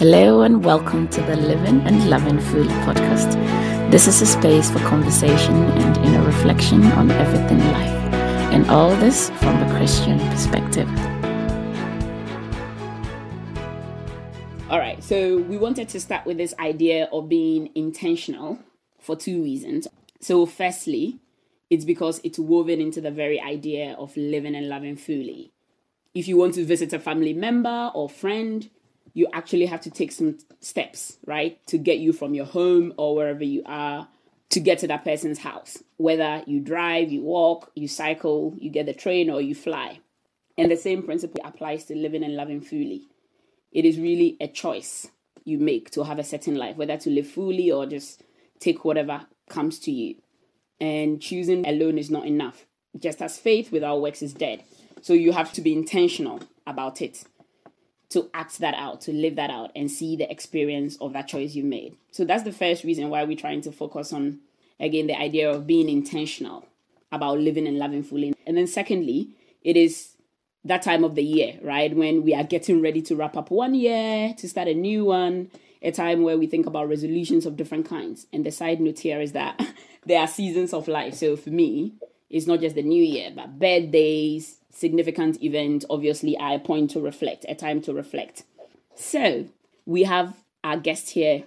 Hello and welcome to the Living and Loving Fully podcast. This is a space for conversation and inner reflection on everything life, and all this from a Christian perspective. All right, so we wanted to start with this idea of being intentional for two reasons. So, firstly, it's because it's woven into the very idea of living and loving fully. If you want to visit a family member or friend, you actually have to take some steps, right, to get you from your home or wherever you are to get to that person's house. Whether you drive, you walk, you cycle, you get the train, or you fly. And the same principle applies to living and loving fully. It is really a choice you make to have a certain life, whether to live fully or just take whatever comes to you. And choosing alone is not enough. Just as faith without works is dead. So you have to be intentional about it to act that out, to live that out, and see the experience of that choice you made. So that's the first reason why we're trying to focus on, again, the idea of being intentional about living and loving fully. And then, secondly, it is that time of the year, right? When we are getting ready to wrap up one year, to start a new one, a time where we think about resolutions of different kinds. And the side note here is that there are seasons of life. So for me, it's not just the new year, but birthdays, significant event, obviously, a point to reflect, a time to reflect. So, we have our guest here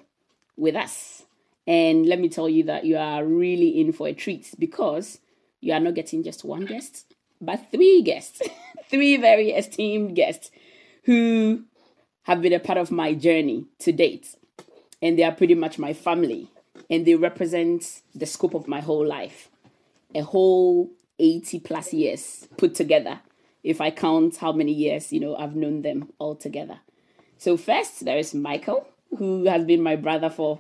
with us. And let me tell you that you are really in for a treat because you are not getting just one guest, but three guests, three very esteemed guests who have been a part of my journey to date. And they are pretty much my family. And they represent the scope of my whole life. A whole 80 plus years put together, if I count how many years, you know, I've known them all together. So, first, there is Michael, who has been my brother for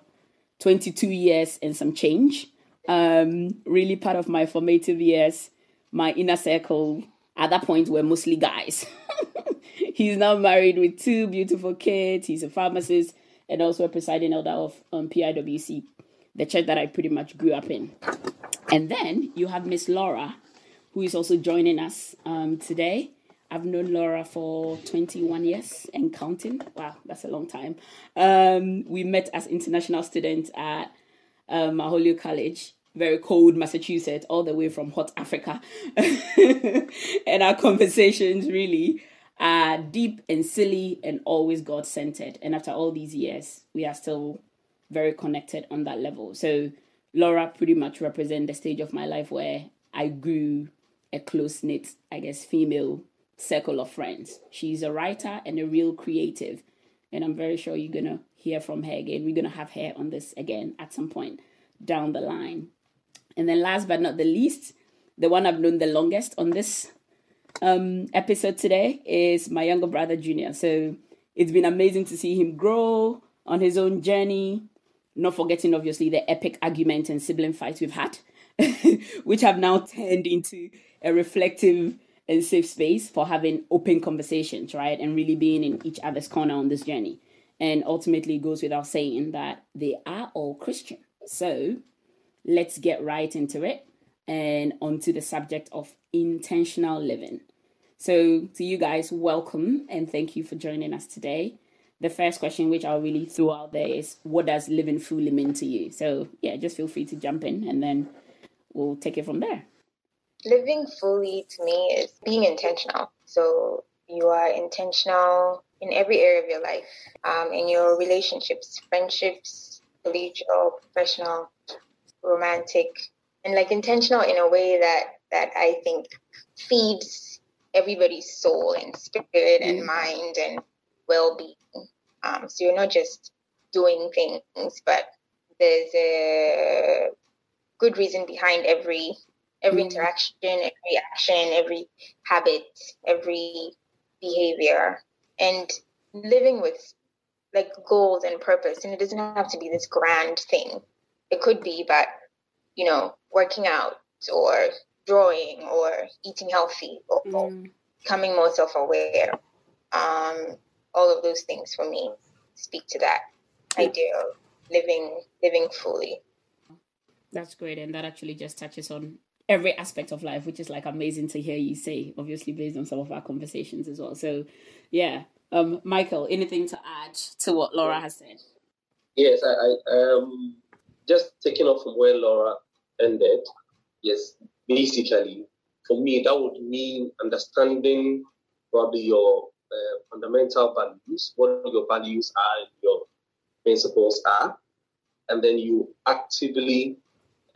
22 years and some change. Um, really part of my formative years. My inner circle at that point were mostly guys. He's now married with two beautiful kids. He's a pharmacist and also a presiding elder of um, PIWC, the church that I pretty much grew up in. And then you have Miss Laura, who is also joining us um, today. I've known Laura for 21 years and counting. Wow, that's a long time. Um, we met as international students at um, College, very cold Massachusetts, all the way from hot Africa. and our conversations really are deep and silly and always God centered. And after all these years, we are still very connected on that level. So Laura pretty much represents the stage of my life where I grew a close knit, I guess, female circle of friends. She's a writer and a real creative. And I'm very sure you're going to hear from her again. We're going to have her on this again at some point down the line. And then, last but not the least, the one I've known the longest on this um, episode today is my younger brother, Junior. So it's been amazing to see him grow on his own journey. Not forgetting, obviously, the epic argument and sibling fights we've had, which have now turned into a reflective and safe space for having open conversations, right? And really being in each other's corner on this journey. And ultimately, it goes without saying that they are all Christian. So let's get right into it and onto the subject of intentional living. So, to you guys, welcome and thank you for joining us today. The first question, which I'll really throw out there, is what does living fully mean to you? So, yeah, just feel free to jump in and then we'll take it from there living fully to me is being intentional. So you are intentional in every area of your life, um, in your relationships, friendships, collegial, professional, romantic, and like intentional in a way that that I think feeds everybody's soul and spirit and mm. mind and well-being. Um, so you're not just doing things, but there's a good reason behind every every mm-hmm. interaction, every action, every habit, every behavior, and living with like goals and purpose. And it doesn't have to be this grand thing. It could be, but you know, working out or drawing or eating healthy or mm. becoming more self-aware. Um, all of those things for me speak to that idea of living living fully. That's great, and that actually just touches on every aspect of life, which is like amazing to hear you say, obviously based on some of our conversations as well. So, yeah, Um, Michael, anything to add to what Laura has said? Yes, I, I um just taking off from where Laura ended. Yes, basically, for me, that would mean understanding probably your uh, fundamental values, what your values are, your principles are, and then you actively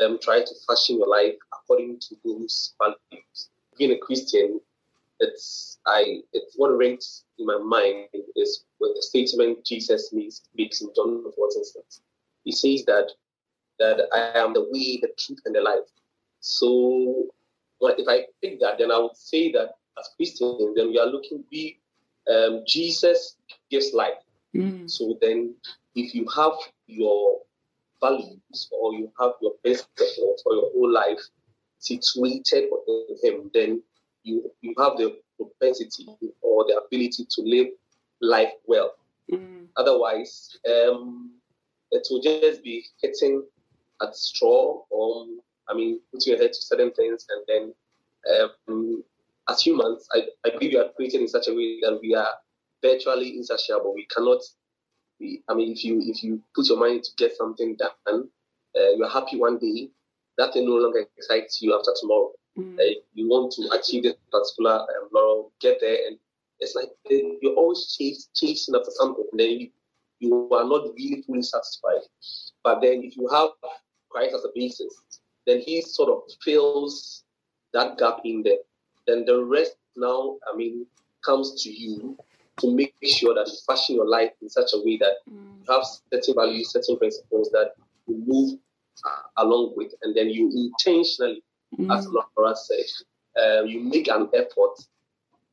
um, try to fashion your life according to those values. Being a Christian, it's I it's what rings in my mind is with the statement Jesus makes, makes in John 14 6. He says that that I am the way, the truth, and the life. So well, if I pick that, then I would say that as Christians, then we are looking, we um, Jesus gives life. Mm. So then, if you have your values or you have your principles for your whole life situated in Him, then you you have the propensity or the ability to live life well. Mm. Otherwise, um, it will just be hitting at straw or I mean, putting your head to certain things and then um, as humans, I, I believe we are created in such a way that we are virtually insatiable. We cannot. I mean, if you if you put your mind to get something done, uh, you're happy one day. That thing no longer excites you after tomorrow. Mm. Uh, you want to achieve this particular um, laurel, get there, and it's like you're always chase, chasing after something. And then you, you are not really fully satisfied. But then if you have Christ as a basis, then He sort of fills that gap in there then the rest now, I mean, comes to you to make sure that you fashion your life in such a way that mm. you have certain values, certain principles that you move uh, along with, and then you intentionally, mm. as Laura said, um, you make an effort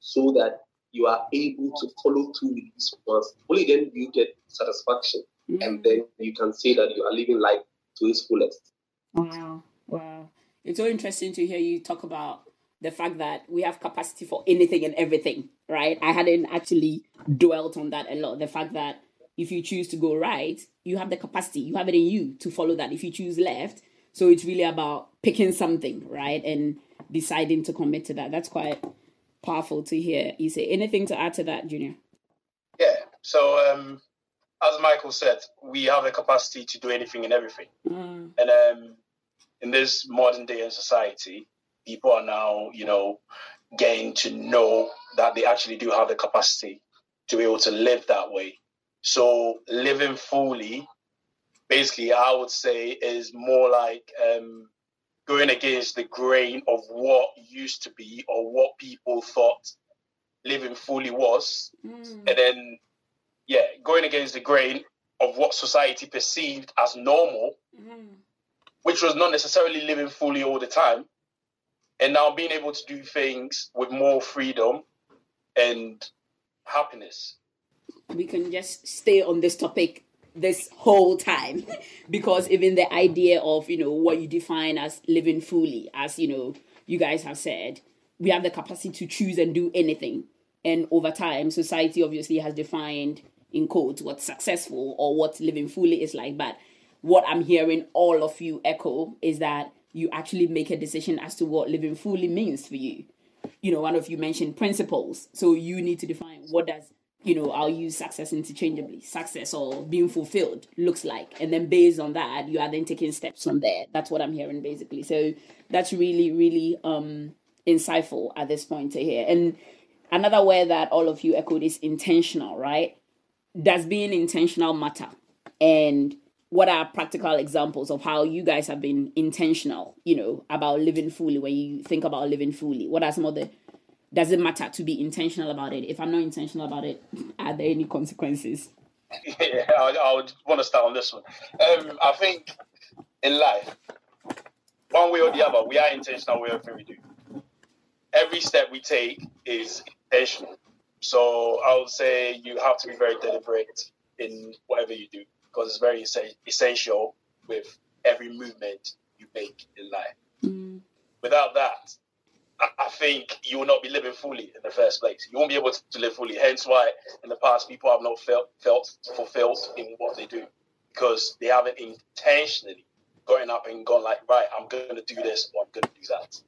so that you are able to follow through with these ones. Only then you get satisfaction, mm. and then you can say that you are living life to its fullest. Wow, wow! It's so interesting to hear you talk about the fact that we have capacity for anything and everything, right? I hadn't actually dwelt on that a lot. The fact that if you choose to go right, you have the capacity, you have it in you to follow that. If you choose left, so it's really about picking something, right? And deciding to commit to that. That's quite powerful to hear you say. Anything to add to that, Junior? Yeah. So um as Michael said, we have the capacity to do anything and everything. Mm. And um in this modern day in society, people are now, you know, getting to know that they actually do have the capacity to be able to live that way. So living fully, basically, I would say is more like um, going against the grain of what used to be or what people thought living fully was, mm. and then yeah, going against the grain of what society perceived as normal, mm. which was not necessarily living fully all the time and now being able to do things with more freedom and happiness. We can just stay on this topic this whole time because even the idea of you know what you define as living fully as you know you guys have said we have the capacity to choose and do anything and over time society obviously has defined in quotes what's successful or what living fully is like but what i'm hearing all of you echo is that you actually make a decision as to what living fully means for you. You know, one of you mentioned principles. So you need to define what does, you know, I'll use success interchangeably. Success or being fulfilled looks like. And then based on that, you are then taking steps from there. That's what I'm hearing basically. So that's really, really um insightful at this point to hear. And another word that all of you echoed is intentional, right? Does being intentional matter? And what are practical examples of how you guys have been intentional, you know, about living fully when you think about living fully? What are some of the does it matter to be intentional about it? If I'm not intentional about it, are there any consequences? Yeah, I, I would want to start on this one. Um, I think in life, one way or the other, we are intentional with everything we do. Every step we take is intentional. So I would say you have to be very deliberate in whatever you do because it's very essential with every movement you make in life. Mm. Without that, I think you will not be living fully in the first place. You won't be able to live fully. Hence why in the past people have not felt felt fulfilled in what they do because they haven't intentionally gotten up and gone like, right, I'm going to do this or I'm going to do that.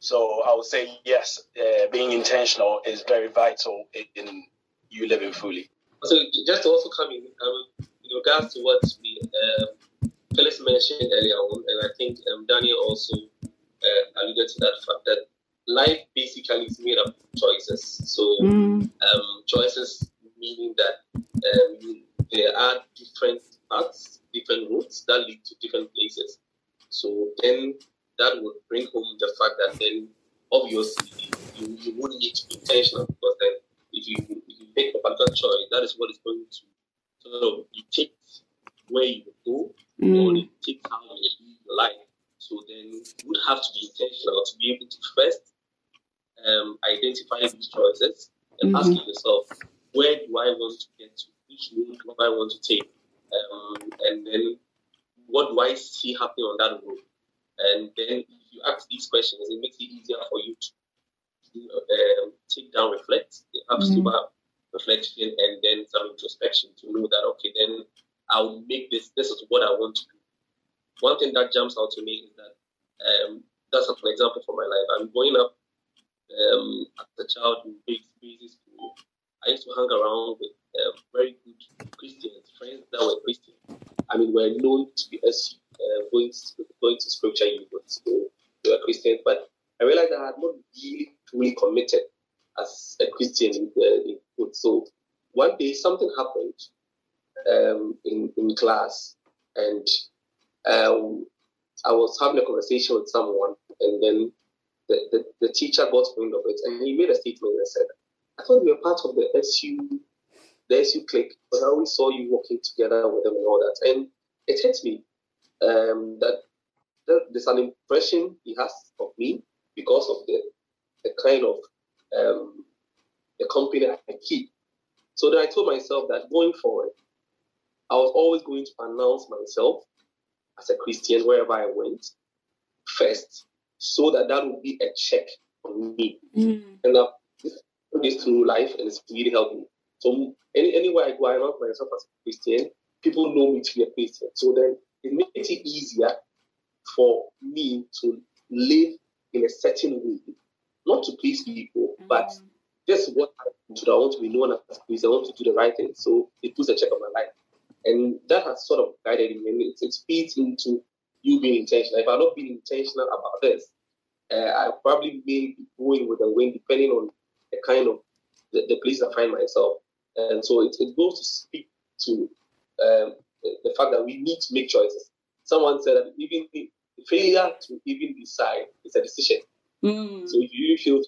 So I would say yes, uh, being intentional is very vital in you living fully. So just to also come in, um, regards to what we um, Phyllis mentioned earlier on, and I think um, Daniel also uh, alluded to that fact that life basically is made up of choices. So mm. um, choices meaning that um, there are different paths, different routes that lead to different places. So then that would bring home the fact that then obviously you, you would need to be intentional because then if you if you make a particular choice, that is what is going to sort of dictate where you go mm. or dictate how you live your life. So then you would have to be intentional to be able to first um, identify these choices and mm-hmm. asking yourself, where do I want to get to? Which road do I want to take? Um, and then what do I see happening on that road? And then if you ask these questions, it makes it easier for you to um, take down, reflect. It helps mm-hmm. you reflection and then some introspection to know that okay, then I'll make this. This is what I want to do. One thing that jumps out to me is that um, that's an example for my life. I'm growing up um, as a child in big busy school. I used to hang around with um, very good Christians, friends that were Christian. I mean, were known to be SU, uh, going, to, going to scripture university, so they were Christians. But I realized I had not really truly committed as a Christian in, uh, in So one day something happened um, in, in class, and um, I was having a conversation with someone, and then the, the, the teacher got wind of it, and he made a statement and said, I thought you were part of the SU the SU clique, but I always saw you working together with them and all that. And it hits me um, that, that there's an impression he has of me because of the, the kind of um, the company I keep. So then I told myself that going forward, I was always going to announce myself as a Christian wherever I went first, so that that would be a check on me. Mm. And I've this through life, and it's really helped me. So any, anywhere I go, I announce myself as a Christian. People know me to be a Christian. So then it makes it easier for me to live in a certain way, not to please people, mm-hmm. but just what I want to do. I want to be known as. I want to do the right thing. So it puts a check on my life. And that has sort of guided me. And it, it feeds into you being intentional. If I've not been intentional about this, uh, I probably may be going with the wind depending on the kind of the, the place I find myself. And so it, it goes to speak to um, the, the, fact that we need to make choices. Someone said that even the failure to even decide is a decision. Mm. So if you feel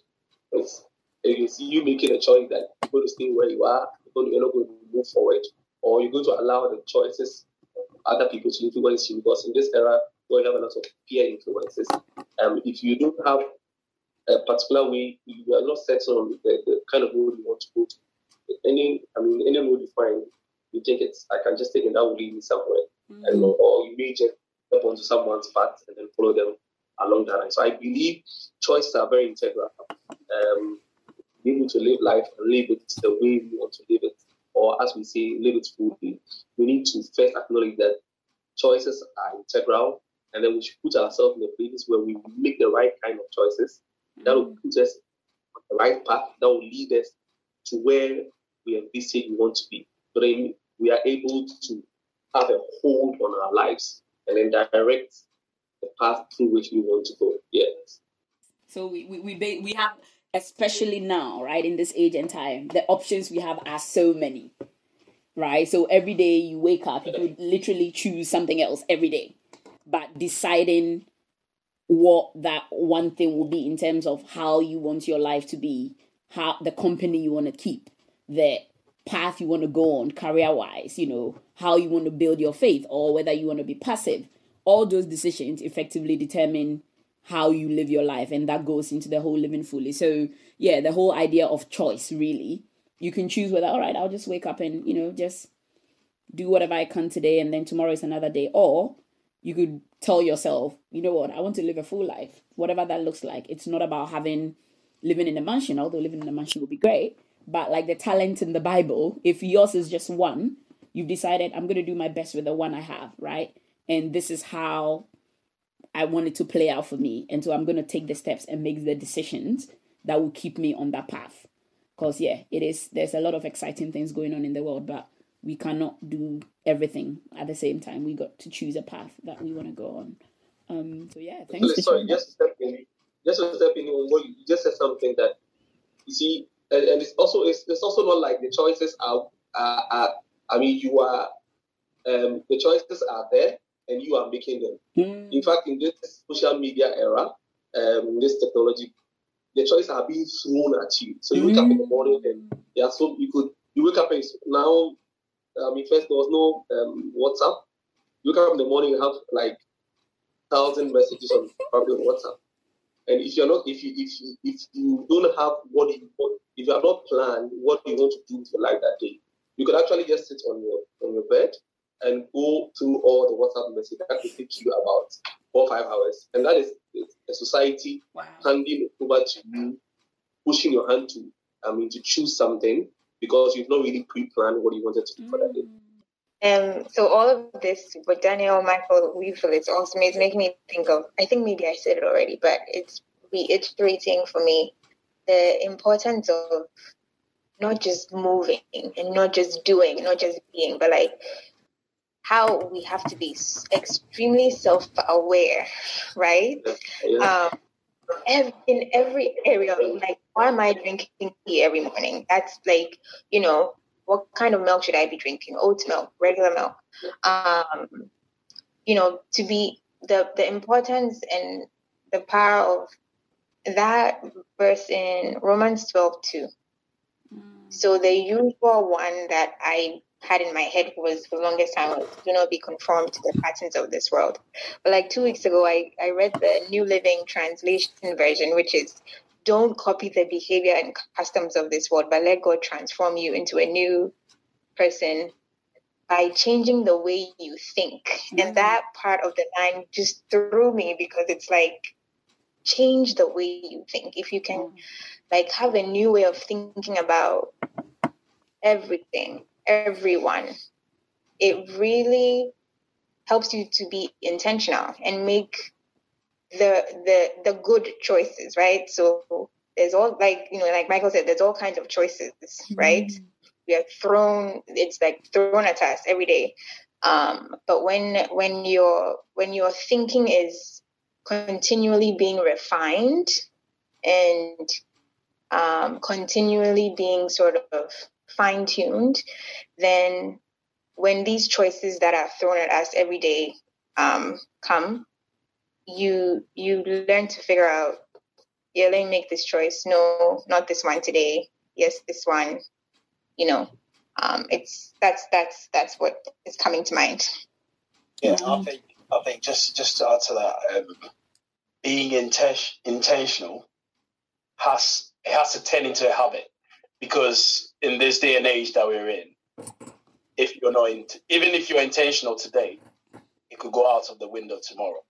it's, if you see you making a choice that you're going to stay where you are, you're not going to move forward, or you're going to allow the choices of other people to influence you, because in this era, we have a lot of peer influences. Um, if you don't have a particular way, you are not set on the, the kind of road you want to go to any, I mean, any road you find, you think it's, I can just take it, that will lead me somewhere. Mm-hmm. And, or you may just step onto someone's path and then follow them along that line. So I believe choices are very integral. Um, be able to live life and live it the way we want to live it, or as we say, live it fully. We need to first acknowledge that choices are integral, and then we should put ourselves in a place where we make the right kind of choices. That will put us on the right path. That will lead us to where we envisage we want to be. So then we are able to have a hold on our lives and then direct the path through which we want to go. Yes. So we we we, we have especially now, right, in this age and time, the options we have are so many. Right? So every day you wake up, you could literally choose something else every day. But deciding what that one thing will be in terms of how you want your life to be, how the company you want to keep, the path you want to go on career wise, you know, how you want to build your faith or whether you want to be passive. All those decisions effectively determine how you live your life and that goes into the whole living fully. So, yeah, the whole idea of choice really. You can choose whether all right, I'll just wake up and, you know, just do whatever I can today and then tomorrow is another day or you could tell yourself, you know what, I want to live a full life, whatever that looks like. It's not about having living in a mansion, although living in a mansion would be great. But like the talent in the Bible, if yours is just one, you've decided I'm going to do my best with the one I have, right? And this is how I want it to play out for me. And so I'm going to take the steps and make the decisions that will keep me on that path. Because yeah, it is. There's a lot of exciting things going on in the world, but we cannot do everything at the same time. We got to choose a path that we want to go on. Um, so yeah, thanks. Sorry, just to step in. Just to step in what you just said something that you see, and, and it's also it's, it's also not like the choices are, are, are I mean, you are um, the choices are there, and you are making them. Mm. In fact, in this social media era, um, this technology, the choices are being thrown at you. So you mm. wake up in the morning and yeah, so you could you wake up and now. I mean, first there was no um, WhatsApp. You wake up in the morning and have like thousand messages on probably on WhatsApp. And if you're not, if you if you if you don't have what you if you have not planned what you want to do for life that day, you could actually just sit on your on your bed and go through all the WhatsApp messages that could take you about four or five hours. And that is a society wow. handing over to you, pushing your hand to I mean to choose something because you've not really pre-planned what you wanted to do mm. for that day. Um, so all of this, what Daniel, Michael, we feel it's awesome. It's making me think of. I think maybe I said it already, but it's reiterating for me the importance of not just moving and not just doing, not just being, but like how we have to be extremely self-aware, right? Yeah. Um, in every area, like why am I drinking tea every morning? That's like, you know, what kind of milk should I be drinking? Oat milk, regular milk. Um, you know, to be the the importance and the power of that verse in Romans 12 2. Mm. So the usual one that I had in my head was for the longest time was do not be conformed to the patterns of this world. But like two weeks ago I, I read the New Living Translation version, which is don't copy the behavior and customs of this world, but let God transform you into a new person by changing the way you think. Mm-hmm. And that part of the line just threw me because it's like, change the way you think. If you can, mm-hmm. like, have a new way of thinking about everything, everyone, it really helps you to be intentional and make the the the good choices, right? So there's all like you know, like Michael said, there's all kinds of choices, right? Mm. We are thrown, it's like thrown at us every day. Um, but when when your when your thinking is continually being refined and um, continually being sort of fine tuned, then when these choices that are thrown at us every day um, come, you you learn to figure out yeah let me make this choice. No not this one today. Yes this one. You know um it's that's that's that's what is coming to mind. Yeah i think i think just just to add to that um, being inten- intentional has it has to turn into a habit because in this day and age that we're in if you're not in, even if you're intentional today it could go out of the window tomorrow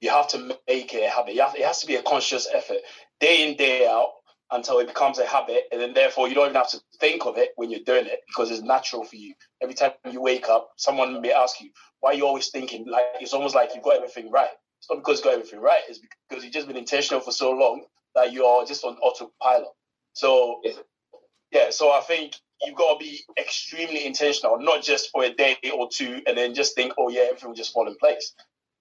you have to make it a habit. Have, it has to be a conscious effort, day in, day out, until it becomes a habit. And then, therefore, you don't even have to think of it when you're doing it because it's natural for you. Every time you wake up, someone may ask you, why are you always thinking? Like, it's almost like you've got everything right. It's not because you've got everything right, it's because you've just been intentional for so long that you're just on autopilot. So, yeah, so I think you've got to be extremely intentional, not just for a day or two and then just think, oh, yeah, everything will just fall in place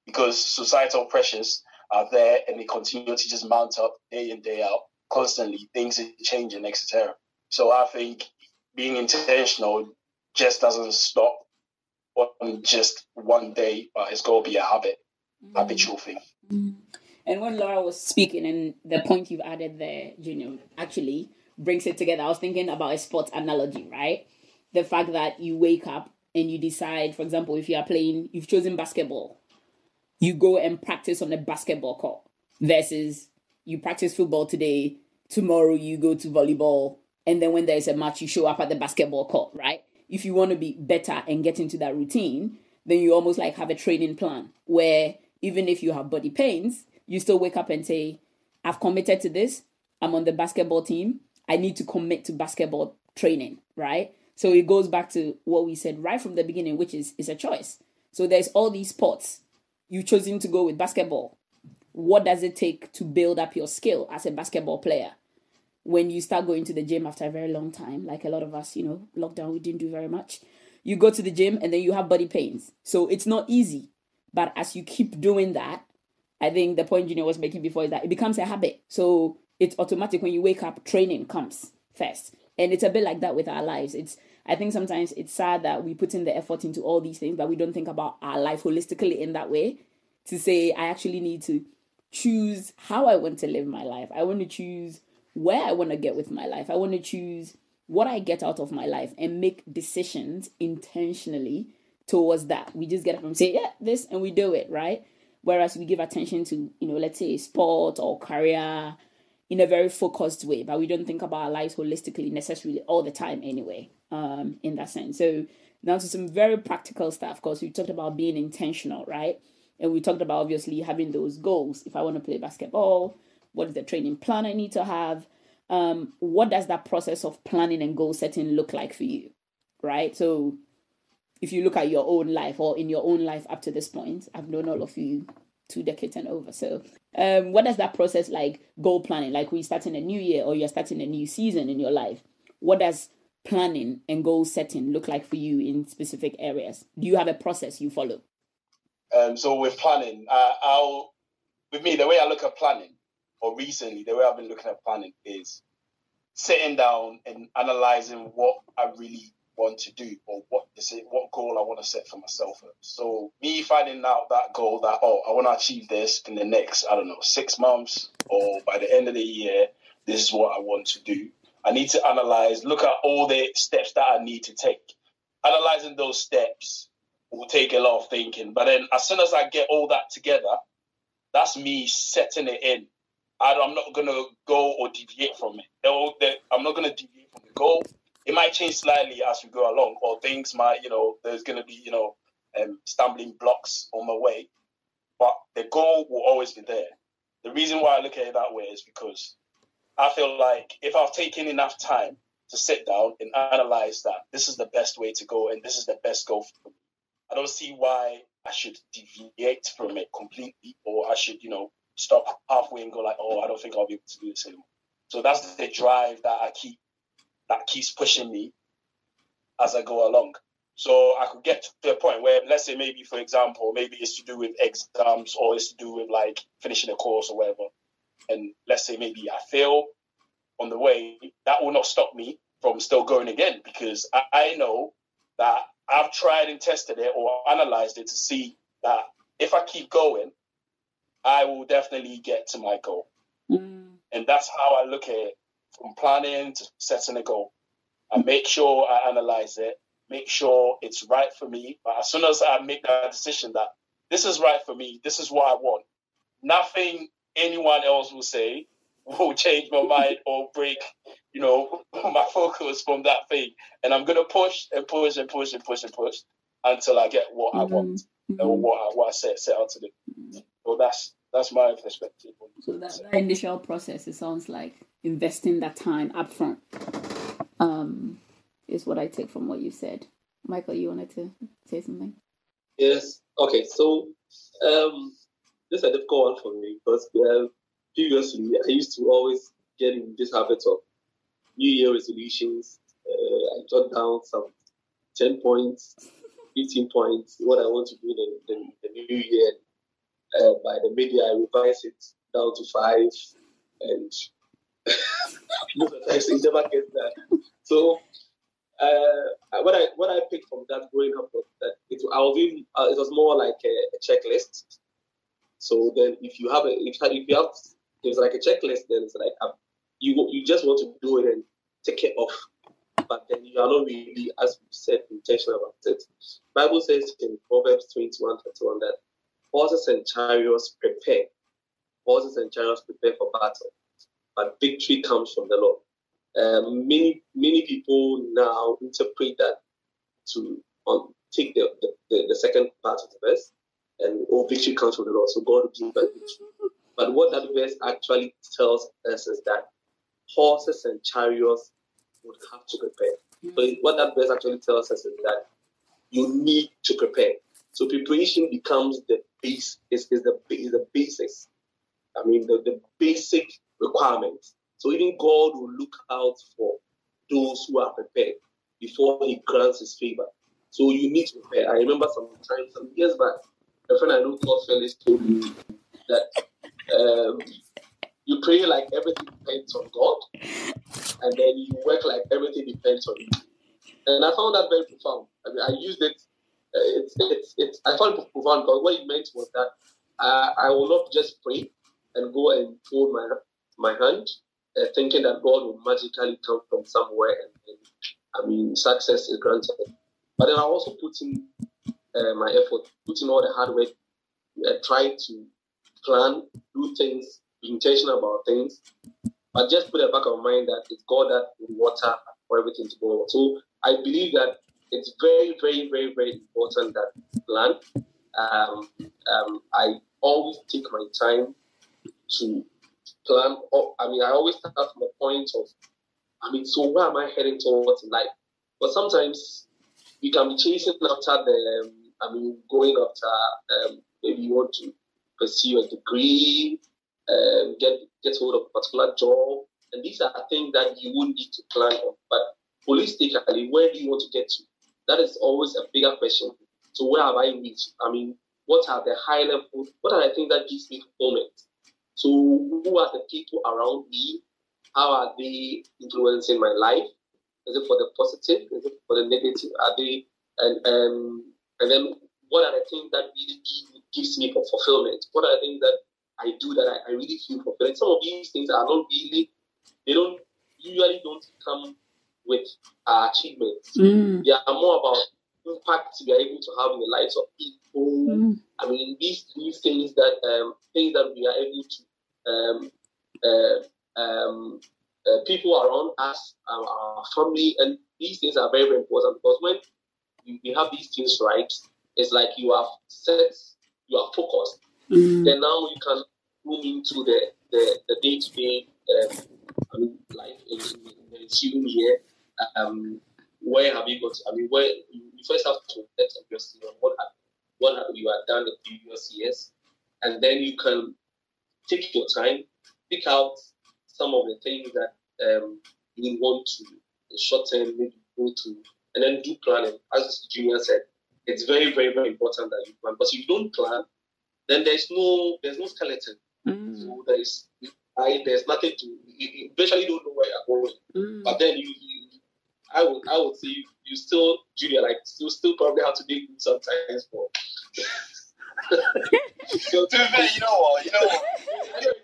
because societal pressures are there and they continue to just mount up day in, day out, constantly. Things are changing, etc. So I think being intentional just doesn't stop on just one day, but it's got to be a habit, mm. habitual thing. Mm. And when Laura was speaking, and the point you've added there, Junior, actually brings it together. I was thinking about a sports analogy, right? The fact that you wake up and you decide, for example, if you are playing, you've chosen basketball you go and practice on a basketball court versus you practice football today, tomorrow you go to volleyball, and then when there's a match, you show up at the basketball court, right? If you want to be better and get into that routine, then you almost like have a training plan where even if you have body pains, you still wake up and say, I've committed to this. I'm on the basketball team. I need to commit to basketball training, right? So it goes back to what we said right from the beginning, which is is a choice. So there's all these sports you've chosen to go with basketball. What does it take to build up your skill as a basketball player? when you start going to the gym after a very long time, like a lot of us, you know, lockdown, we didn't do very much. You go to the gym and then you have body pains. So it's not easy. But as you keep doing that, I think the point Junior was making before is that it becomes a habit. So it's automatic when you wake up, training comes first. And it's a bit like that with our lives. It's I think sometimes it's sad that we put in the effort into all these things, but we don't think about our life holistically in that way. To say I actually need to choose how I want to live my life. I want to choose where I want to get with my life. I want to choose what I get out of my life and make decisions intentionally towards that. We just get up and say, yeah, this, and we do it, right? Whereas we give attention to, you know, let's say sport or career in a very focused way, but we don't think about our lives holistically necessarily all the time anyway, um, in that sense. So now to some very practical stuff. because we talked about being intentional, right? And we talked about obviously having those goals. If I want to play basketball, what is the training plan I need to have? Um, what does that process of planning and goal setting look like for you? Right. So if you look at your own life or in your own life up to this point, I've known all of you two decades and over. So um, what does that process like goal planning? Like we starting a new year or you're starting a new season in your life. What does planning and goal setting look like for you in specific areas? Do you have a process you follow? Um, so with planning, uh, I'll with me the way I look at planning, or recently the way I've been looking at planning is sitting down and analyzing what I really want to do or what is it what goal I want to set for myself. So me finding out that goal that oh I want to achieve this in the next I don't know six months or by the end of the year this is what I want to do. I need to analyze, look at all the steps that I need to take. Analyzing those steps will take a lot of thinking. But then as soon as I get all that together, that's me setting it in. I, am not to go or deviate from it. I'm not to deviate from the goal. It might change slightly as we go along, or things might, you know, there's going to be, you know, um, stumbling blocks on my way. But the goal will always be there. The reason why I look at it that way is because I feel like if I've taken enough time to sit down and analyze that this is the best way to go and this is the best goal for me, I don't see why I should deviate from it completely or I should, you know, stop halfway and go like, oh, I don't think I'll be able to do this anymore. So that's the drive that I keep that keeps pushing me as I go along. So I could get to a point where, let's say, maybe for example, maybe it's to do with exams or it's to do with like finishing a course or whatever. And let's say maybe I fail on the way, that will not stop me from still going again because I, I know that I've tried and tested it or analyzed it to see that if I keep going, I will definitely get to my goal. Mm. And that's how I look at it from planning to setting a goal. I make sure I analyze it, make sure it's right for me. But as soon as I make that decision that this is right for me, this is what I want, nothing anyone else will say will change my mind or break, you know, my focus from that thing. And I'm gonna push and push and push and push and push until I get what mm-hmm. I want mm-hmm. or what I, what I set, set out to do. So that's that's my perspective. So that, that initial process, it sounds like investing that time upfront. Um, is what I take from what you said. Michael, you wanted to say something? Yes. Okay. So um, this is a difficult one for me because previously I used to always get in this habit of New Year resolutions. Uh, I jot down some 10 points, 15 points, what I want to do in the, the, the new year. Uh, by the media, I revise it down to five, and most never there. So, uh, what I what I picked from that growing up was that it, I was in, uh, it was more like a, a, checklist. So then, if you have a if, if you have it's like a checklist, then it's like um, you you just want to do it and take it off, but then you are not really, as we said, intentional about it. Bible says in Proverbs 21, 21 that horses and chariots prepare, horses and chariots prepare for battle, but victory comes from the Lord. Um, many many people now interpret that to um, take the, the, the, second part of the verse and oh victory comes from the Lord. So God will give that victory. But what that verse actually tells us is that horses and chariots would have to prepare. So what that verse actually tells us is that you need to prepare. So preparation becomes the base is, is the is the basics. I mean the, the basic requirement. So even God will look out for those who are prepared before He grants His favor. So you need to prepare. I remember some time, some years back, a friend I know called Felix told me that um, you pray like everything depends on God, and then you work like everything depends on you. And I found that very profound. I mean, I used it. Uh, it's, it's, it's, I found it profound because what it meant was that uh, I will not just pray and go and fold my my hand, uh, thinking that God will magically come from somewhere and, and I mean success is granted. But then I also put in uh, my effort, put in all the hard work, uh, try to plan, do things, be intentional about things, but just put in the back of mind that it's God that will water for everything to go. So I believe that it's very, very, very, very important that plan. Um, um, I always take my time to plan. I mean, I always start from a point of, I mean, so where am I heading towards in life? But sometimes you can be chasing after the, um, I mean, going after, um, maybe you want to pursue a degree, um, get get hold of a particular job, and these are things that you would need to plan on. But holistically, where do you want to get to? That is always a bigger question. So where have I reached? I mean, what are the high level? What are the things that gives me fulfillment? So who are the people around me? How are they influencing my life? Is it for the positive? Is it for the negative? Are they and um and then what are the things that really give, gives me fulfillment? What are the things that I do that I, I really feel fulfilled? Some of these things are not really they don't usually don't come with our achievements. Mm. They are more about impact we are able to have in the lives of people. Mm. I mean, these these things that um, things that we are able to um, uh, um, uh, people around us, our, our, family, and these things are very very important because when you, you have these things right, it's like you have set, you are focused. Mm. Then now you can move into the the the day to day I mean life in, in, the human year. Um, where have you got? I mean, where you, you first have to reflect on your on what have, what have you have done the previous years, and then you can take your time, pick out some of the things that um, you want to in short term maybe go to, and then do planning. As Junior said, it's very, very, very important that you plan. But if you don't plan, then there's no there's no skeleton. Mm. So there's I, there's nothing to you eventually don't know where you're going. Mm. But then you, you I would I would say you still Julia like you still probably have to dig sometimes for. so to be you know what, you know what,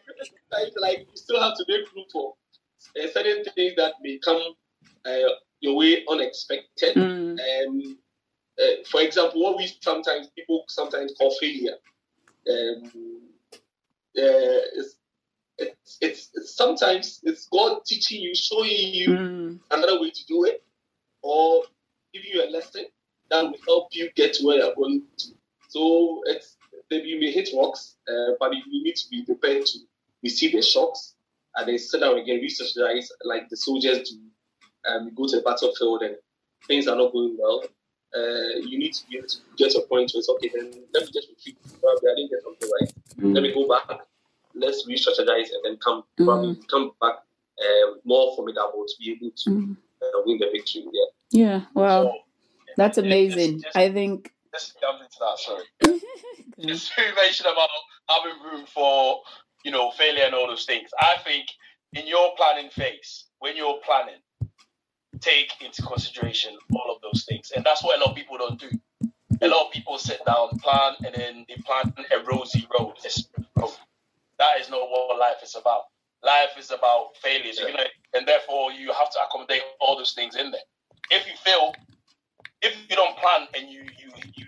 like, like you still have to make room for uh, certain things that may come uh, your way unexpected. Mm. Um, uh, for example, what we sometimes people sometimes call failure. Um, uh, is it's, it's, it's, sometimes it's God teaching you, showing you mm. another way to do it, or giving you a lesson that will help you get to where you're going to. So it's maybe you may hit rocks, uh, but you need to be prepared to receive the shocks and then sit down again, research like the soldiers do. Um, go to the battlefield and things are not going well. Uh, you need to be able to get a point where it's okay, then let me just retreat. Probably I didn't get something right. Mm. Let me go back let's re-strategize and then come mm. come back um, more formidable to be able to mm. uh, win the victory. Yeah. Yeah. Wow. So, That's amazing. Just, just, I think. Just jump into that. Sorry. just you mentioned about having room for you know failure and all those things. I think in your planning phase, when you're planning, take into consideration all of those things, and that's what a lot of people don't do. A lot of people sit down, plan, and then they plan a rosy road. That is not what life is about. Life is about failures, yeah. you know, and therefore you have to accommodate all those things in there. If you fail, if you don't plan and you you you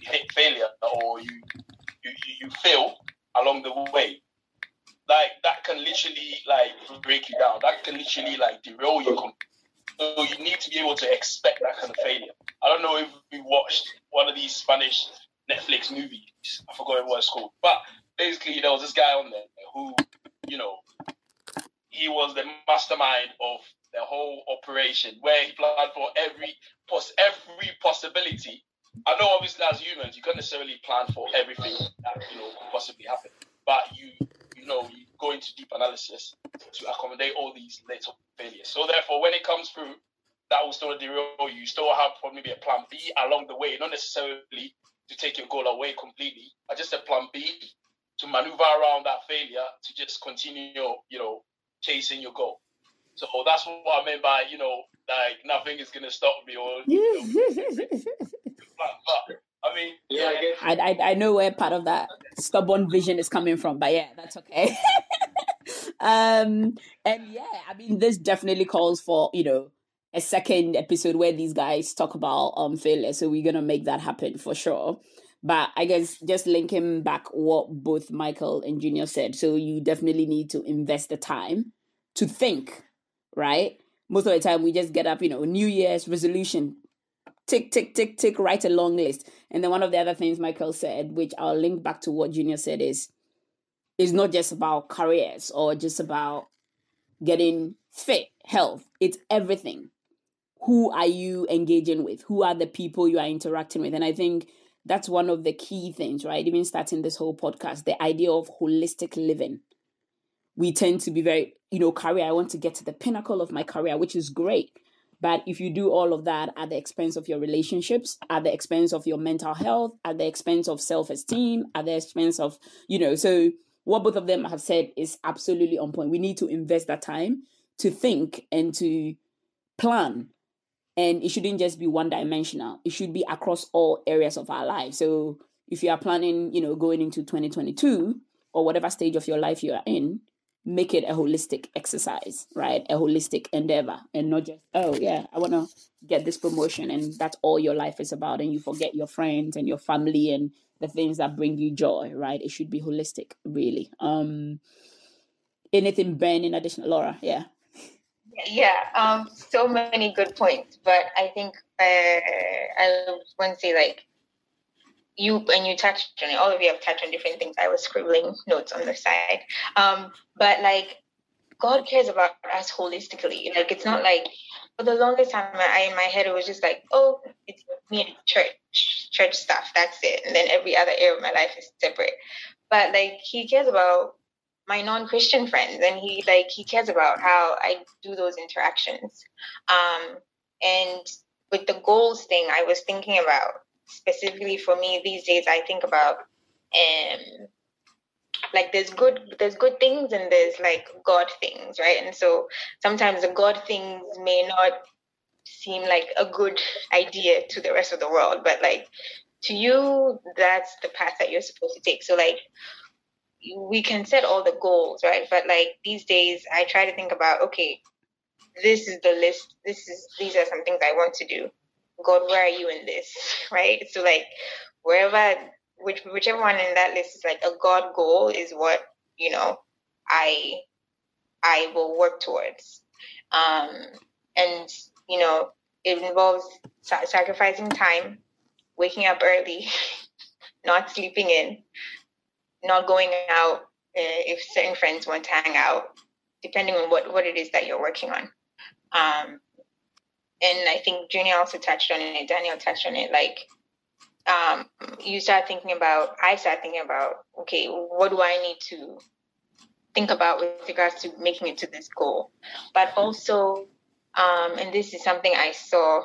hit failure or you you you fail along the way, like that can literally like break you down. That can literally like derail you. So you need to be able to expect that kind of failure. I don't know if you watched one of these Spanish Netflix movies. I forgot what it's called, but basically there was this guy on there who, you know, he was the mastermind of the whole operation where he planned for every poss- every possibility. I know obviously as humans you can't necessarily plan for everything that you know could possibly happen, but you you know you go into deep analysis to accommodate all these little failures. So therefore, when it comes through, that will still derail you. Still have maybe a plan B along the way, not necessarily to take your goal away completely, but just a plan B to maneuver around that failure to just continue, you know, chasing your goal. So that's what I mean by, you know, like nothing is gonna stop me or you know, but I mean, yeah, I, I, I know where part of that stubborn vision is coming from, but yeah, that's okay. um, and yeah, I mean, this definitely calls for you know a second episode where these guys talk about um failure. So we're gonna make that happen for sure. But I guess just linking back what both Michael and Junior said. So you definitely need to invest the time to think, right? Most of the time we just get up, you know, New Year's resolution, tick, tick, tick, tick, write a long list. And then one of the other things Michael said, which I'll link back to what Junior said, is it's not just about careers or just about getting fit, health. It's everything. Who are you engaging with? Who are the people you are interacting with? And I think that's one of the key things, right? Even starting this whole podcast, the idea of holistic living. We tend to be very, you know, career. I want to get to the pinnacle of my career, which is great. But if you do all of that at the expense of your relationships, at the expense of your mental health, at the expense of self esteem, at the expense of, you know, so what both of them have said is absolutely on point. We need to invest that time to think and to plan. And it shouldn't just be one dimensional, it should be across all areas of our life. So if you are planning, you know, going into 2022 or whatever stage of your life you are in, make it a holistic exercise, right? A holistic endeavor and not just, oh, yeah, I want to get this promotion and that's all your life is about. And you forget your friends and your family and the things that bring you joy, right? It should be holistic, really. Um, anything Ben additional Laura? Yeah. Yeah, um, so many good points, but I think uh, I want to say like you and you touched on it. All of you have touched on different things. I was scribbling notes on the side, um, but like God cares about us holistically. Like it's not like for the longest time I in my head it was just like, oh, it's me and church, church stuff. That's it. And then every other area of my life is separate. But like he cares about my non-Christian friends, and he like he cares about how I do those interactions. Um, and with the goals thing, I was thinking about specifically for me these days. I think about um like there's good there's good things and there's like god things right and so sometimes the god things may not seem like a good idea to the rest of the world but like to you that's the path that you're supposed to take so like we can set all the goals right? But like these days i try to think about okay this is the list. This is these are some things i want to do. God where are you in this right? So like wherever which whichever one in that list is like a God goal is what you know I I will work towards, um, and you know it involves sa- sacrificing time, waking up early, not sleeping in, not going out uh, if certain friends want to hang out, depending on what what it is that you're working on. Um, and I think Junior also touched on it. Daniel touched on it. Like um, you start thinking about, I start thinking about, okay, what do I need to think about with regards to making it to this goal? But also, um, and this is something I saw,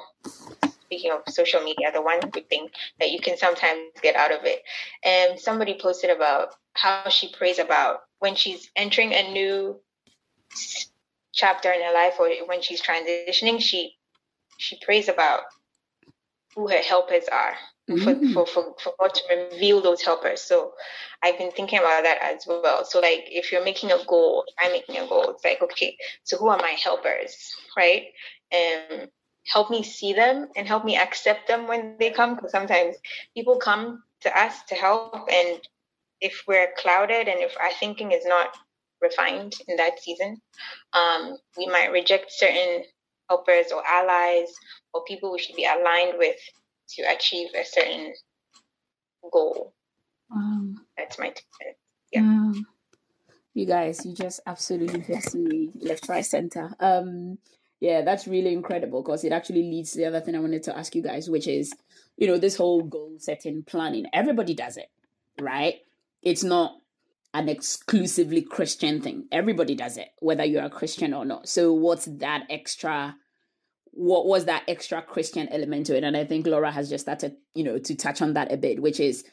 speaking of social media, the one good thing that you can sometimes get out of it. And somebody posted about how she prays about when she's entering a new chapter in her life or when she's transitioning, she she prays about who her helpers are mm. for, for, for, for God to reveal those helpers. So I've been thinking about that as well. So like if you're making a goal, I'm making a goal, it's like, okay, so who are my helpers? Right? And help me see them and help me accept them when they come. Because sometimes people come to us to help and if we're clouded and if our thinking is not refined in that season, um, we might reject certain helpers or allies or people we should be aligned with to achieve a certain goal. Um, That's my tip. Yeah. Um, you guys, you just absolutely hit me left, right, center. Um, yeah, that's really incredible because it actually leads to the other thing I wanted to ask you guys, which is, you know, this whole goal setting planning. Everybody does it, right? It's not an exclusively Christian thing. Everybody does it, whether you're a Christian or not. So what's that extra what was that extra Christian element to it? And I think Laura has just started, you know, to touch on that a bit, which is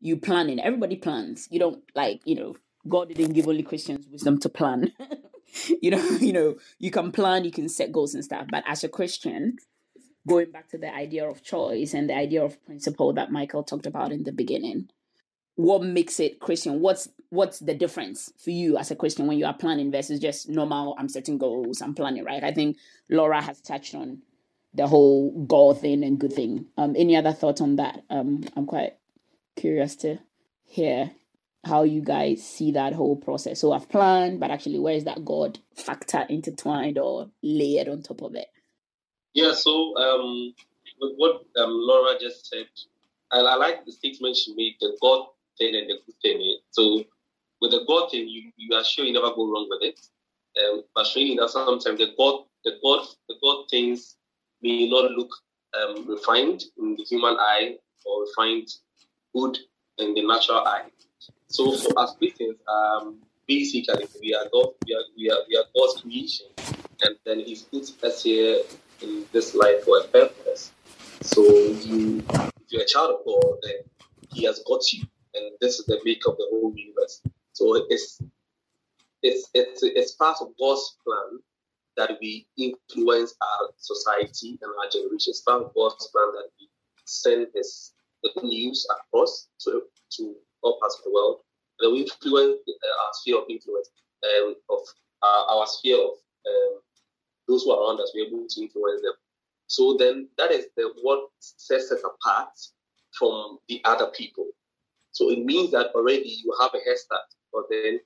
you planning. Everybody plans. You don't like, you know, God didn't give only Christians wisdom to plan. you know, you know, you can plan, you can set goals and stuff. But as a Christian, going back to the idea of choice and the idea of principle that Michael talked about in the beginning, what makes it Christian? What's what's the difference for you as a Christian when you are planning versus just normal? I'm setting goals, I'm planning, right? I think Laura has touched on the whole goal thing and good thing. Um, any other thoughts on that? Um, I'm quite curious to hear how you guys see that whole process. So I've planned, but actually, where is that God factor intertwined or layered on top of it? Yeah. So um, with what um, Laura just said, I, I like the statement she made: the God thing and the good thing. So with the God thing, you, you are sure you never go wrong with it. Um, but surely that sometimes the God, the God, the God things may not look um, refined in the human eye or refined good in the natural eye. So for Christians, um, basically we are God, we are, we are, we are God's creation, and then He's put us here in this life for a purpose. So you, if you're a child of God, then He has got you, and this is the make of the whole universe. So it's it's it's it's part of God's plan that we influence our society and our generation. It's part of God's plan that we send His the news across to to all parts of the world. And we influence uh, our sphere of influence um, of uh, our sphere of um, those who are around us. We're able to influence them. So then that is the what sets us apart from the other people. So it means that already you have a head start, but then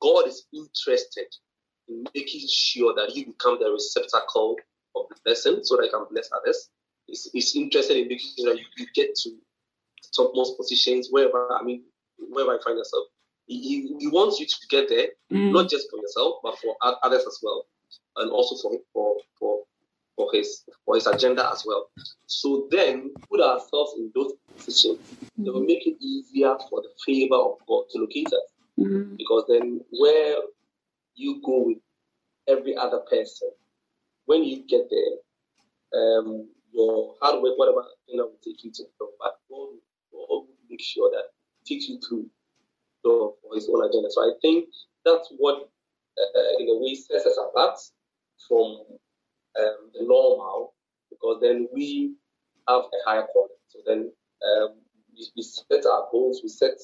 God is interested in making sure that you become the receptacle of the blessing so that you can bless others. He's, he's interested in making sure that you, you get to topmost positions, wherever, I mean, wherever you find yourself. He, he wants you to get there, mm. not just for yourself, but for others as well, and also for, for, for for his for his agenda as well. So then put ourselves in those positions. Mm-hmm. It will make it easier for the favor of God to locate us. Mm-hmm. Because then where you go with every other person, when you get there, um, your hard work, whatever you know, will take you to the but God will make sure that takes you through for his own agenda. So I think that's what, uh, in a way, sets us apart from um, the normal, because then we have a higher calling. So then um, we, we, set our goals, we set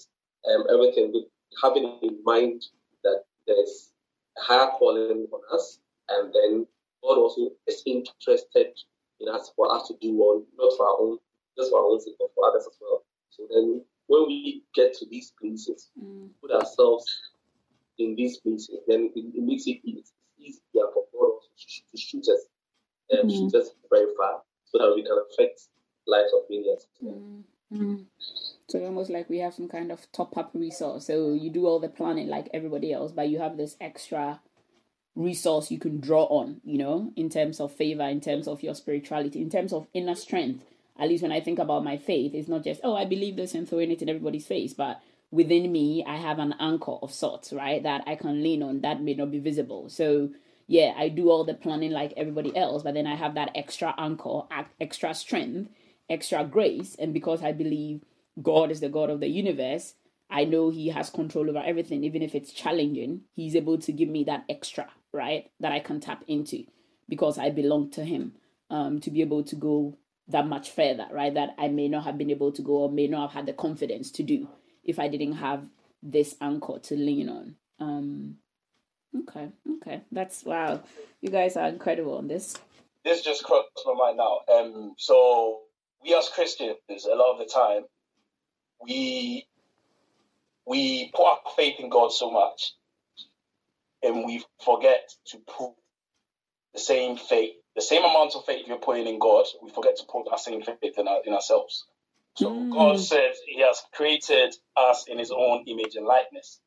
um, everything with having in mind that there's a higher calling on us, and then God also is interested in us for us to do one, not for our own, just for our own sake, but for others as well. So then when we get to these places, mm. put ourselves in these places, then it, it makes it easier for God to shoot us and mm. shoot us very far so that we can affect lives of millions. Mm. Mm. So almost like we have some kind of top up resource. So you do all the planning like everybody else, but you have this extra resource you can draw on, you know, in terms of favor, in terms of your spirituality, in terms of inner strength. At least when I think about my faith, it's not just, oh, I believe this and throwing it in everybody's face, but within me, I have an anchor of sorts, right, that I can lean on that may not be visible. So, yeah, I do all the planning like everybody else, but then I have that extra anchor, extra strength, extra grace. And because I believe God is the God of the universe, I know He has control over everything, even if it's challenging. He's able to give me that extra, right, that I can tap into because I belong to Him um, to be able to go that much further, right, that I may not have been able to go or may not have had the confidence to do if I didn't have this anchor to lean on. Um, okay, okay, that's wow. You guys are incredible on this. This just crossed my mind now. Um, so we as Christians, a lot of the time, we we put our faith in God so much, and we forget to put the same faith, the same amount of faith you're putting in God. We forget to put that same faith in, our, in ourselves. So mm. God says He has created us in His own image and likeness.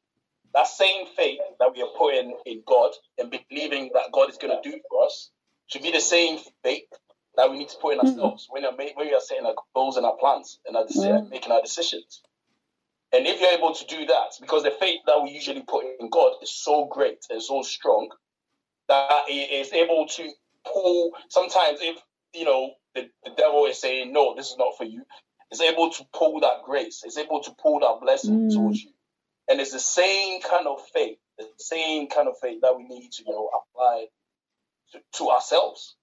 That same faith that we are putting in God and believing that God is going to do for us should be the same faith that we need to put in mm. ourselves when, when we are setting our goals and our plans and our, mm. making our decisions. And if you're able to do that, because the faith that we usually put in God is so great and so strong that it is able to pull. Sometimes, if you know the, the devil is saying, "No, this is not for you," it's able to pull that grace. It's able to pull that blessing mm. towards you. And it's the same kind of faith, the same kind of faith that we need to you know apply to, to ourselves.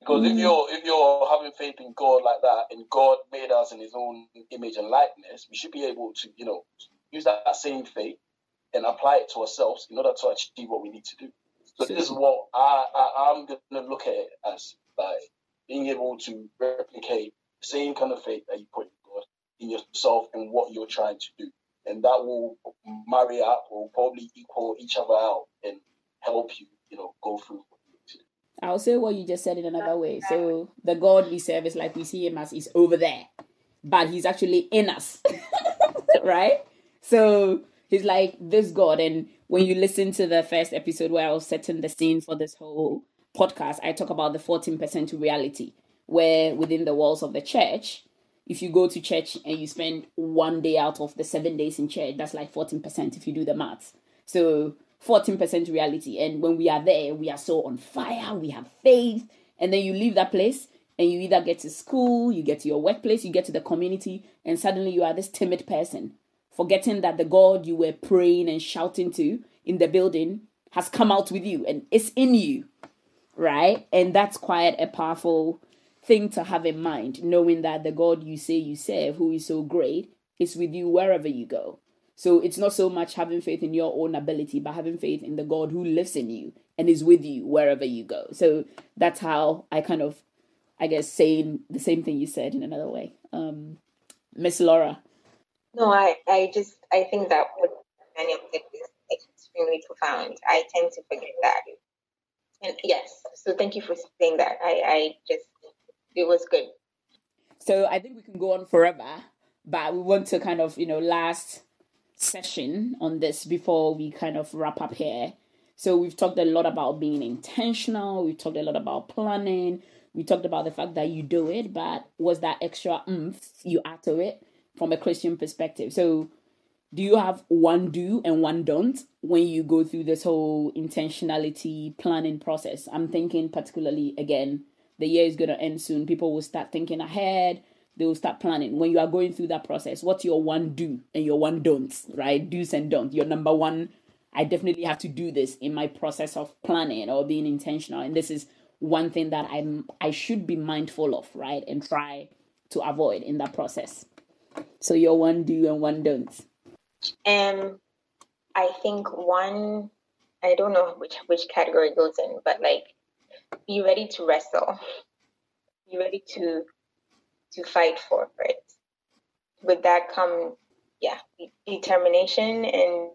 Because mm. if you're if you're having faith in God like that, and God made us in His own image and likeness, we should be able to you know use that, that same faith and apply it to ourselves in order to achieve what we need to do. So this is what I, I am going to look at it as like being able to replicate the same kind of faith that you put in God in yourself and what you're trying to do, and that will marry up or probably equal each other out and help you, you know, go through I'll say what you just said in another way. So the God we serve is like we see him as he's over there, but he's actually in us, right? So he's like this God. And when you listen to the first episode where I was setting the scene for this whole podcast, I talk about the 14% reality, where within the walls of the church, if you go to church and you spend one day out of the seven days in church, that's like 14% if you do the maths. So 14% reality. And when we are there, we are so on fire, we have faith. And then you leave that place and you either get to school, you get to your workplace, you get to the community, and suddenly you are this timid person, forgetting that the God you were praying and shouting to in the building has come out with you and it's in you, right? And that's quite a powerful thing to have in mind, knowing that the God you say you serve, who is so great, is with you wherever you go. So it's not so much having faith in your own ability, but having faith in the God who lives in you and is with you wherever you go. So that's how I kind of, I guess, saying the same thing you said in another way. Um, Miss Laura. No, I, I just, I think that what Daniel said is extremely profound. I tend to forget that. And yes, so thank you for saying that. I, I just, it was good. So I think we can go on forever, but we want to kind of, you know, last session on this before we kind of wrap up here. So we've talked a lot about being intentional, we've talked a lot about planning, we talked about the fact that you do it, but was that extra oomph you add to it from a Christian perspective? So do you have one do and one don't when you go through this whole intentionality planning process? I'm thinking particularly again, the year is going to end soon. People will start thinking ahead. They will start planning. When you are going through that process what's your one do and your one don't right? Do's and don't your number one i definitely have to do this in my process of planning or being intentional. And this is one thing that i'm i should be mindful of right? And try to avoid in that process so your one do and one don't um i think one i don't know which which category goes in but like be ready to wrestle be ready to to fight for it. With that come, yeah, determination and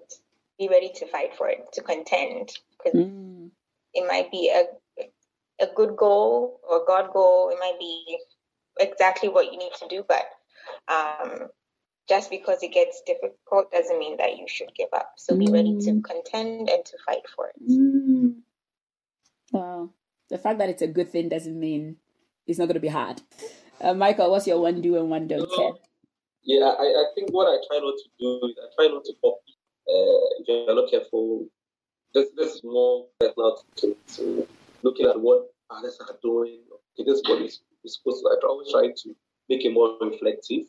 be ready to fight for it, to contend. Because mm. it might be a a good goal or God goal. It might be exactly what you need to do, but um, just because it gets difficult doesn't mean that you should give up. So be mm. ready to mm. contend and to fight for it. Mm. Wow. The fact that it's a good thing doesn't mean it's not going to be hard. Uh, Michael, what's your one do and one don't? Yeah, I, I think what I try not to do is I try not to copy. Uh, if you're not careful, this, this is more personal to, to looking at what others are doing. Okay, this is what we're supposed to. I always try to make it more reflective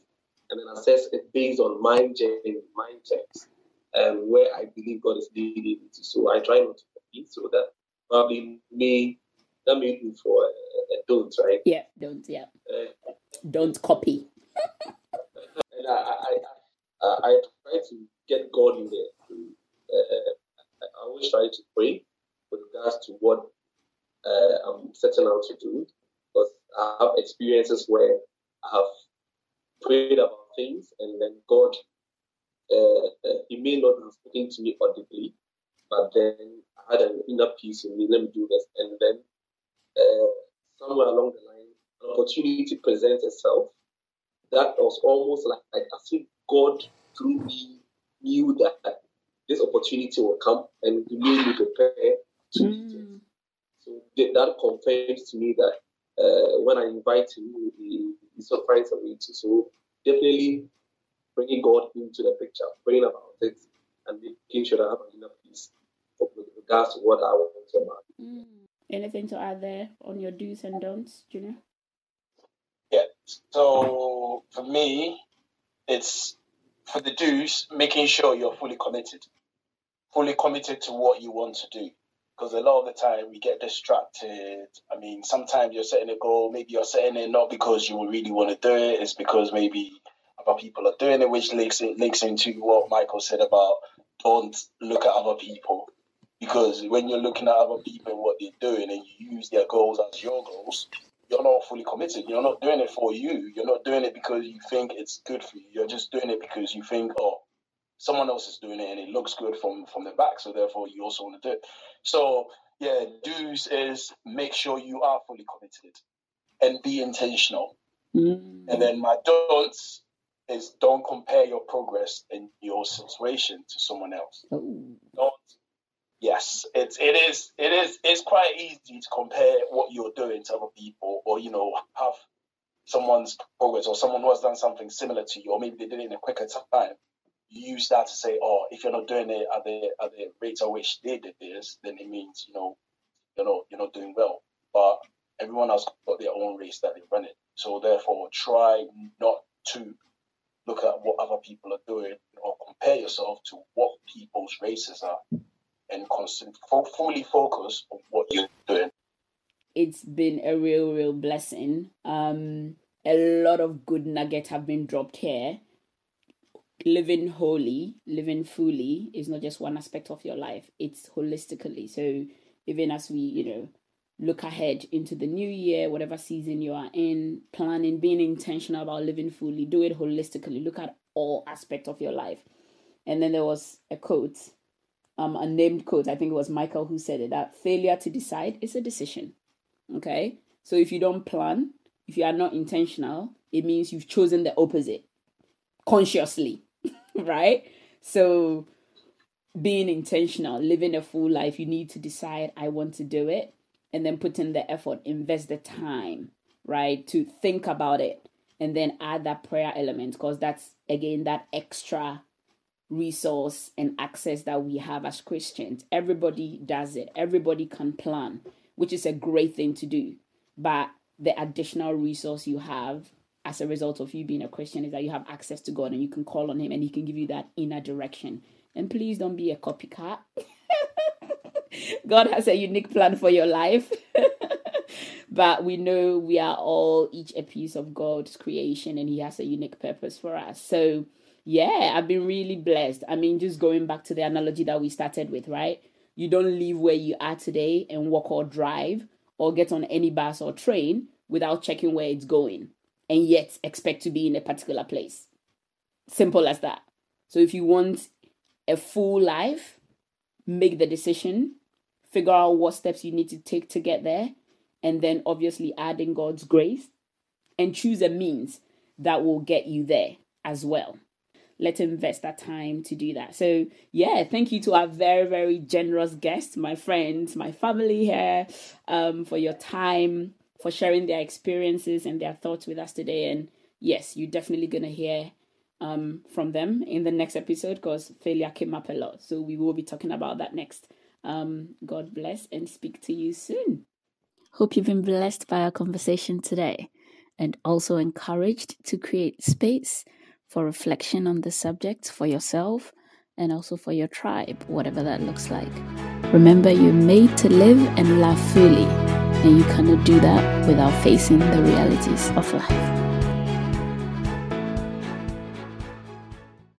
and then assess it based on my journey, my checks, and where I believe God is leading me to. So I try not to copy, so that probably may that may do for uh, uh, don't, right? Yeah, don't, yeah. Uh, don't copy. and I, I, I, I, try to get God in there. Uh, I always try to pray with regards to what uh, I'm setting out to do. Because I have experiences where have prayed about things and then God, uh, uh, He may not have spoken to me audibly, but then I had an inner peace in me. Let me do this. And then uh, somewhere along the line, an opportunity presents itself that was almost like, like as if God through me knew that this opportunity will come and he made me prepare to mm. meet it. So that confirms to me that uh, when I invite him, he, he surprises me too. So definitely bringing God into the picture, praying about it, and making sure that I have enough peace with regards to what I want to about. Mm. Anything to add there on your do's and don'ts, Junior? Yeah. So for me, it's for the do's, making sure you're fully committed, fully committed to what you want to do. Because a lot of the time we get distracted. I mean, sometimes you're setting a goal, maybe you're setting it not because you really want to do it, it's because maybe other people are doing it, which links it links into what Michael said about don't look at other people. Because when you're looking at other people and what they're doing and you use their goals as your goals, you're not fully committed. You're not doing it for you. You're not doing it because you think it's good for you. You're just doing it because you think, oh, someone else is doing it and it looks good from from the back, so therefore you also want to do it. So yeah, do's is make sure you are fully committed and be intentional. Mm. And then my don'ts is don't compare your progress in your situation to someone else. Ooh. Don't yes, it's it is it is it's quite easy to compare what you're doing to other people, or you know have someone's progress or someone who has done something similar to you, or maybe they did it in a quicker time. Use that to say, oh, if you're not doing it at the at the rate at which they did this, then it means you know you're not you're not doing well. But everyone has got their own race that they run it. So therefore, try not to look at what other people are doing or compare yourself to what people's races are and constant, fully focus on what you're doing. It's been a real, real blessing. Um, a lot of good nuggets have been dropped here. Living holy, living fully is not just one aspect of your life, it's holistically. So, even as we, you know, look ahead into the new year, whatever season you are in, planning, being intentional about living fully, do it holistically. Look at all aspects of your life. And then there was a quote um, a named quote, I think it was Michael who said it, that failure to decide is a decision. Okay? So if you don't plan, if you are not intentional, it means you've chosen the opposite consciously, right? So being intentional, living a full life, you need to decide, I want to do it, and then put in the effort, invest the time, right, to think about it, and then add that prayer element because that's again that extra resource and access that we have as Christians. Everybody does it, everybody can plan, which is a great thing to do. But the additional resource you have as a result of you being a Christian is that you have access to God and you can call on Him and He can give you that inner direction. And please don't be a copycat. God has a unique plan for your life. but we know we are all each a piece of God's creation and He has a unique purpose for us. So, yeah, I've been really blessed. I mean, just going back to the analogy that we started with, right? You don't leave where you are today and walk or drive or get on any bus or train without checking where it's going and yet expect to be in a particular place. Simple as that. So if you want a full life, make the decision, figure out what steps you need to take to get there, and then obviously add in God's grace and choose a means that will get you there as well let's invest that time to do that. So, yeah, thank you to our very, very generous guests, my friends, my family here, um, for your time, for sharing their experiences and their thoughts with us today. And yes, you're definitely going to hear um, from them in the next episode because failure came up a lot. So, we will be talking about that next. Um, God bless and speak to you soon. Hope you've been blessed by our conversation today and also encouraged to create space for reflection on the subject for yourself and also for your tribe, whatever that looks like. Remember, you're made to live and laugh fully, and you cannot do that without facing the realities of life.